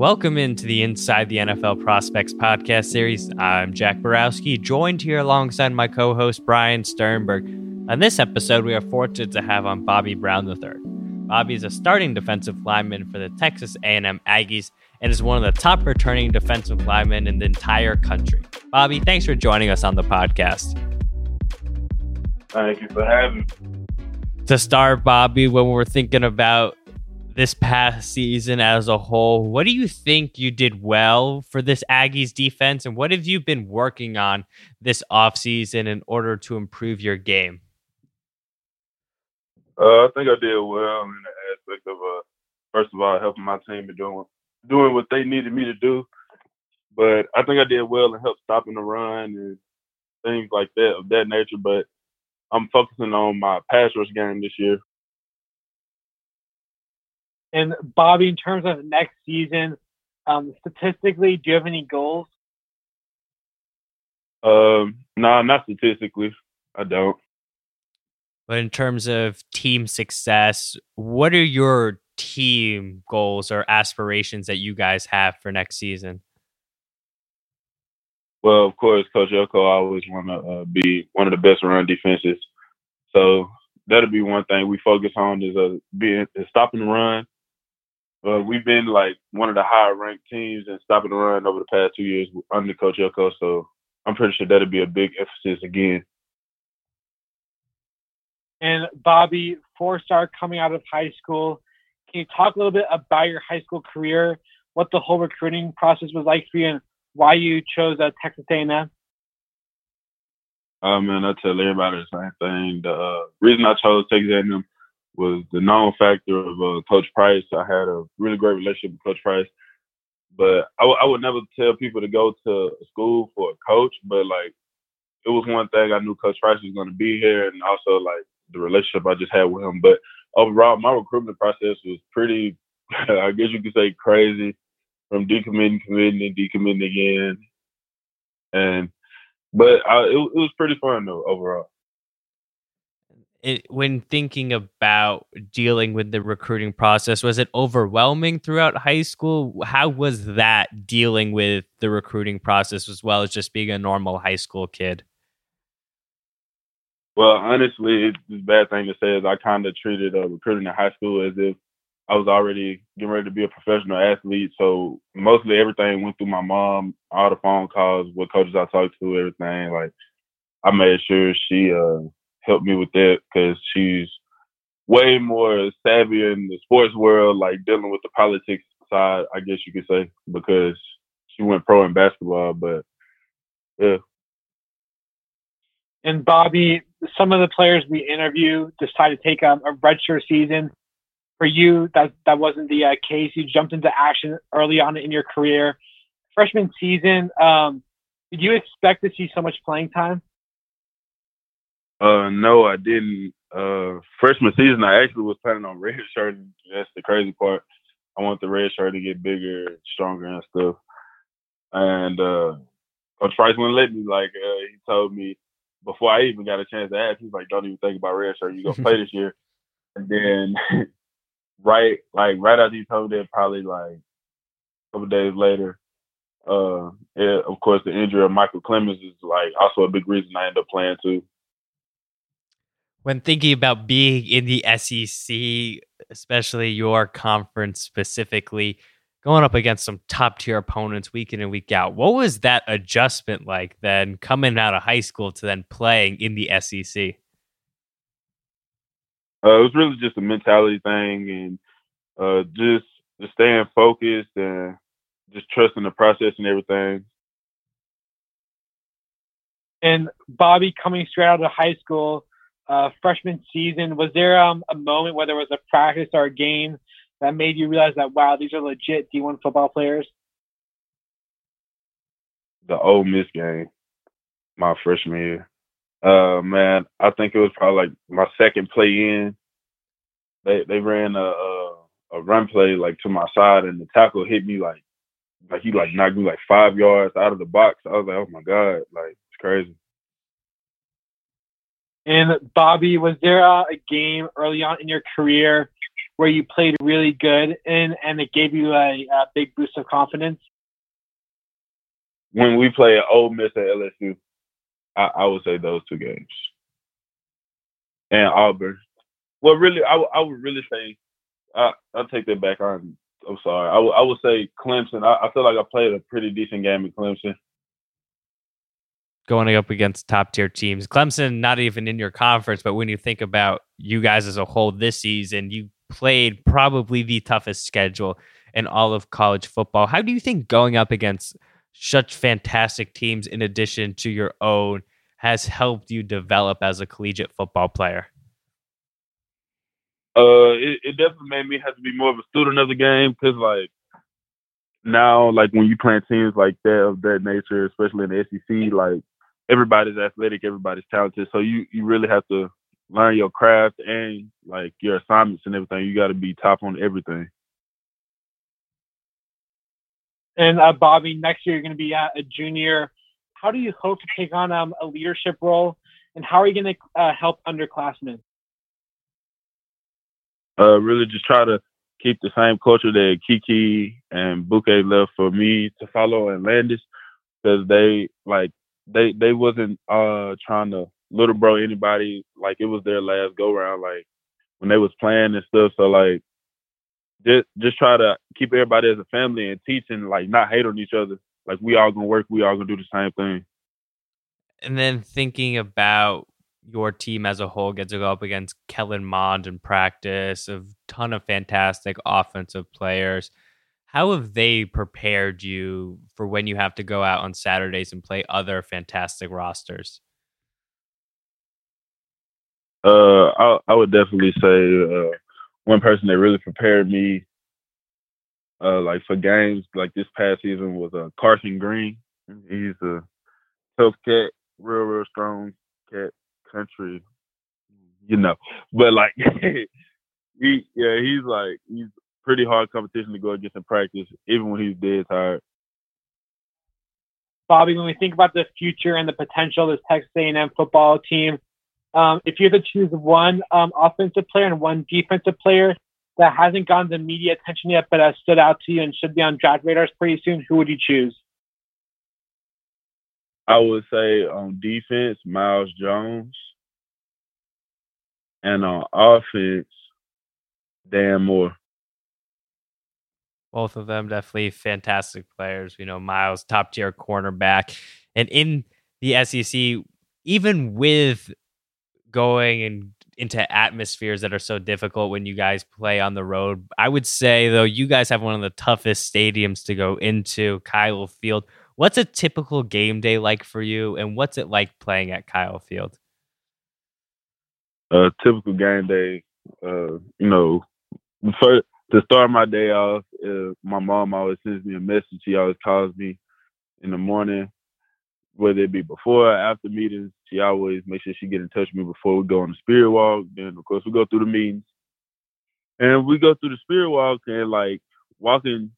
Welcome into the Inside the NFL Prospects podcast series. I'm Jack Borowski, joined here alongside my co host Brian Sternberg. On this episode, we are fortunate to have on Bobby Brown III. Bobby is a starting defensive lineman for the Texas A&M Aggies and is one of the top returning defensive linemen in the entire country. Bobby, thanks for joining us on the podcast. Thank you for having me. To start, Bobby, when we're thinking about this past season as a whole, what do you think you did well for this Aggies defense, and what have you been working on this offseason in order to improve your game? Uh, I think I did well in the aspect of, uh, first of all, helping my team and doing doing what they needed me to do. But I think I did well and helped stopping the run and things like that of that nature. But I'm focusing on my pass rush game this year. And Bobby, in terms of next season, um, statistically, do you have any goals? Um, no, nah, not statistically. I don't. But in terms of team success, what are your team goals or aspirations that you guys have for next season? Well, of course, Coach Elko always want to uh, be one of the best run defenses. So that'll be one thing we focus on is uh, being is stopping the run uh, we've been like one of the higher ranked teams in stopping the run over the past two years under Coach Elko. So I'm pretty sure that'll be a big emphasis again. And Bobby, four star coming out of high school. Can you talk a little bit about your high school career, what the whole recruiting process was like for you, and why you chose uh, Texas A&M? Uh, man, I tell everybody the same thing. The uh, reason I chose Texas A&M was the known factor of uh, Coach Price. I had a really great relationship with Coach Price, but I, w- I would never tell people to go to school for a coach. But like, it was one thing I knew Coach Price was going to be here, and also like the relationship I just had with him. But overall, my recruitment process was pretty, I guess you could say, crazy. From decommitting, committing, and decommitting again, and but I, it, it was pretty fun though overall it, when thinking about dealing with the recruiting process was it overwhelming throughout high school? How was that dealing with the recruiting process as well as just being a normal high school kid? Well honestly it's a bad thing to say is i kind of treated uh, recruiting in high school as if i was already getting ready to be a professional athlete. So mostly everything went through my mom all the phone calls what coaches i talked to everything like i made sure she uh help me with that because she's way more savvy in the sports world, like dealing with the politics side, I guess you could say, because she went pro in basketball. But yeah. And Bobby, some of the players we interview decided to take um, a redshirt season. For you, that that wasn't the uh, case. You jumped into action early on in your career. Freshman season, um, did you expect to see so much playing time? Uh, no, I didn't. Uh, freshman season, I actually was planning on red shirt. That's the crazy part. I want the red shirt to get bigger, stronger, and stuff. And uh, Coach Price wouldn't let me. Like uh, he told me before I even got a chance to ask, he's like, "Don't even think about red shirt. You gonna play this year." And then, right, like right after he told me that, probably like a couple days later, uh, yeah, of course, the injury of Michael Clemons is like also a big reason I end up playing too when thinking about being in the SEC, especially your conference specifically, going up against some top tier opponents week in and week out, what was that adjustment like then coming out of high school to then playing in the SEC? Uh, it was really just a mentality thing and uh, just just staying focused and just trusting the process and everything. And Bobby, coming straight out of high school, uh, freshman season, was there um, a moment whether it was a practice or a game that made you realize that wow, these are legit D1 football players? The Ole Miss game, my freshman year. Uh, man, I think it was probably like my second play in. They they ran a, a, a run play like to my side, and the tackle hit me like like he like knocked me like five yards out of the box. I was like, oh my god, like it's crazy. And Bobby, was there a game early on in your career where you played really good and and it gave you a, a big boost of confidence? When we play at Ole Miss at LSU, I, I would say those two games. And Auburn. Well, really, I, I would really say, I, I'll take that back. I'm, I'm sorry. I, w- I would say Clemson. I, I feel like I played a pretty decent game at Clemson going up against top tier teams. Clemson, not even in your conference, but when you think about you guys as a whole this season, you played probably the toughest schedule in all of college football. How do you think going up against such fantastic teams, in addition to your own, has helped you develop as a collegiate football player? Uh, it, it definitely made me have to be more of a student of the game because, like, now, like when you play teams like that of that nature, especially in the SEC, like everybody's athletic, everybody's talented. So you you really have to learn your craft and like your assignments and everything. You got to be top on everything. And uh, Bobby, next year you're going to be a junior. How do you hope to take on um, a leadership role, and how are you going to uh, help underclassmen? Uh, really, just try to keep the same culture that Kiki and Bouquet left for me to follow and Landis, because they like they they wasn't uh trying to little bro anybody like it was their last go round like when they was playing and stuff so like just just try to keep everybody as a family and teach and like not hate on each other like we all gonna work we all gonna do the same thing and then thinking about your team as a whole gets to go up against Kellen Mond in practice, a ton of fantastic offensive players. How have they prepared you for when you have to go out on Saturdays and play other fantastic rosters? Uh, I, I would definitely say uh, one person that really prepared me, uh, like for games like this past season, was uh, Carson Green. He's a tough cat, real, real strong cat, country, you know. But like, he, yeah, he's like he's pretty hard competition to go against in practice, even when he's dead tired. Bobby, when we think about the future and the potential of this Texas A&M football team, um, if you had to choose one um, offensive player and one defensive player that hasn't gotten the media attention yet, but has stood out to you and should be on draft radars pretty soon, who would you choose? I would say on defense, Myles Jones, and on offense, Dan Moore. Both of them definitely fantastic players. You know, Myles, top tier cornerback. And in the SEC, even with going and into atmospheres that are so difficult when you guys play on the road, I would say, though, you guys have one of the toughest stadiums to go into, Kyle Field. What's a typical game day like for you, and what's it like playing at Kyle Field? A typical game day, uh, you know, first, to start my day off, uh, my mom always sends me a message. She always calls me in the morning, whether it be before or after meetings. She always makes sure she get in touch with me before we go on the spirit walk. Then of course we go through the meetings, and we go through the spirit walk and like walking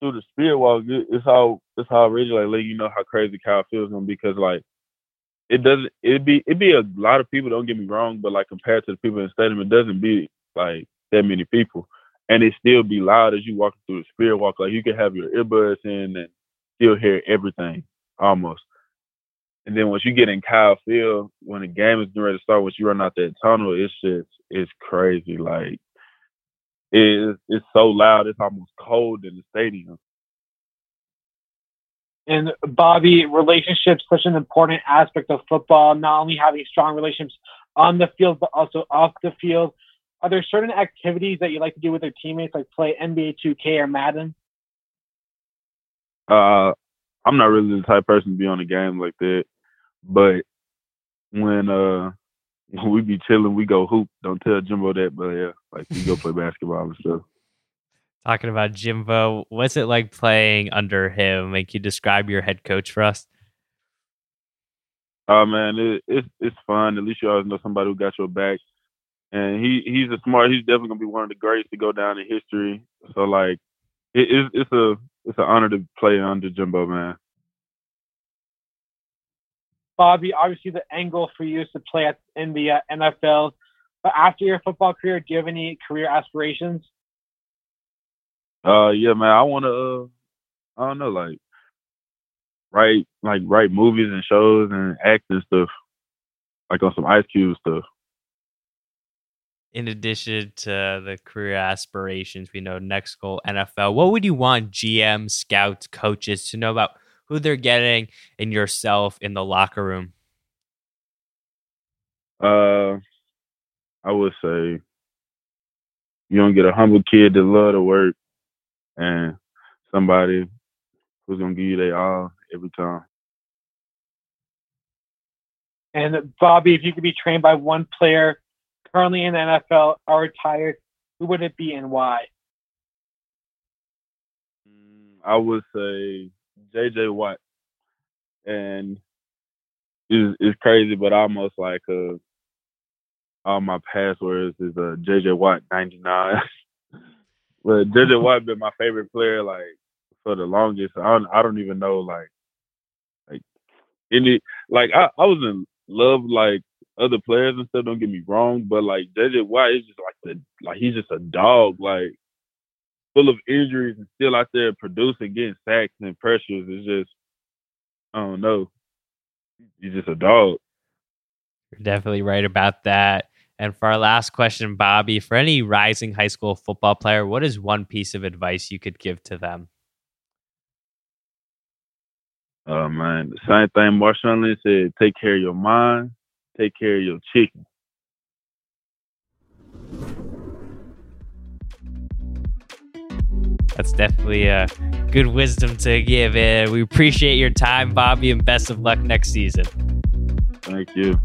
through the spirit walk. It's how it's how really like letting you know how crazy Kyle feels on because like it doesn't it be it be a lot of people. Don't get me wrong, but like compared to the people in the stadium, it doesn't be like that many people and it still be loud as you walk through the spirit walk. Like you can have your earbuds in and still hear everything almost. And then once you get in Kyle Field, when the game is ready to start, once you run out that tunnel, it's just it's crazy. Like it's it's so loud, it's almost cold in the stadium. And Bobby, relationships such an important aspect of football. Not only having strong relationships on the field, but also off the field are there certain activities that you like to do with your teammates, like play NBA 2K or Madden? Uh, I'm not really the type person to be on a game like that, but when uh when we be chilling, we go hoop. Don't tell Jimbo that, but yeah, like we go play basketball and stuff. Talking about Jimbo, what's it like playing under him? Like, you describe your head coach for us? Oh man, it, it's it's fun. At least you always know somebody who got your back and he he's a smart. He's definitely gonna be one of the greats to go down in history. So like, it, it's it's a it's an honor to play under Jimbo, man. Bobby, obviously the angle for you is to play at, in the uh, NFL. But after your football career, do you have any career aspirations? Uh, yeah, man. I want to. Uh, I don't know, like write like write movies and shows and act and stuff, like on some Ice Cube stuff. In addition to the career aspirations, we know next goal NFL. What would you want GM, scouts, coaches to know about who they're getting and yourself in the locker room? Uh, I would say you don't get a humble kid that love to work and somebody who's gonna give you their all every time. And Bobby, if you could be trained by one player currently in the NFL are retired, who would it be and why? Mm, I would say JJ Watt. And it's, it's crazy, but almost like uh, all my passwords is a uh, JJ Watt 99. but JJ Watt been my favorite player like for the longest. I don't I don't even know like like any like I, I was in love like other players and stuff, don't get me wrong, but like JJ Watt is just like the like he's just a dog, like full of injuries and still out there producing, getting sacks and pressures. It's just I don't know. He's just a dog. You're definitely right about that. And for our last question, Bobby, for any rising high school football player, what is one piece of advice you could give to them? Oh man, the same thing Marshawn said, take care of your mind, take care of your chicken. That's definitely a good wisdom to give. And we appreciate your time, Bobby, and best of luck next season. Thank you.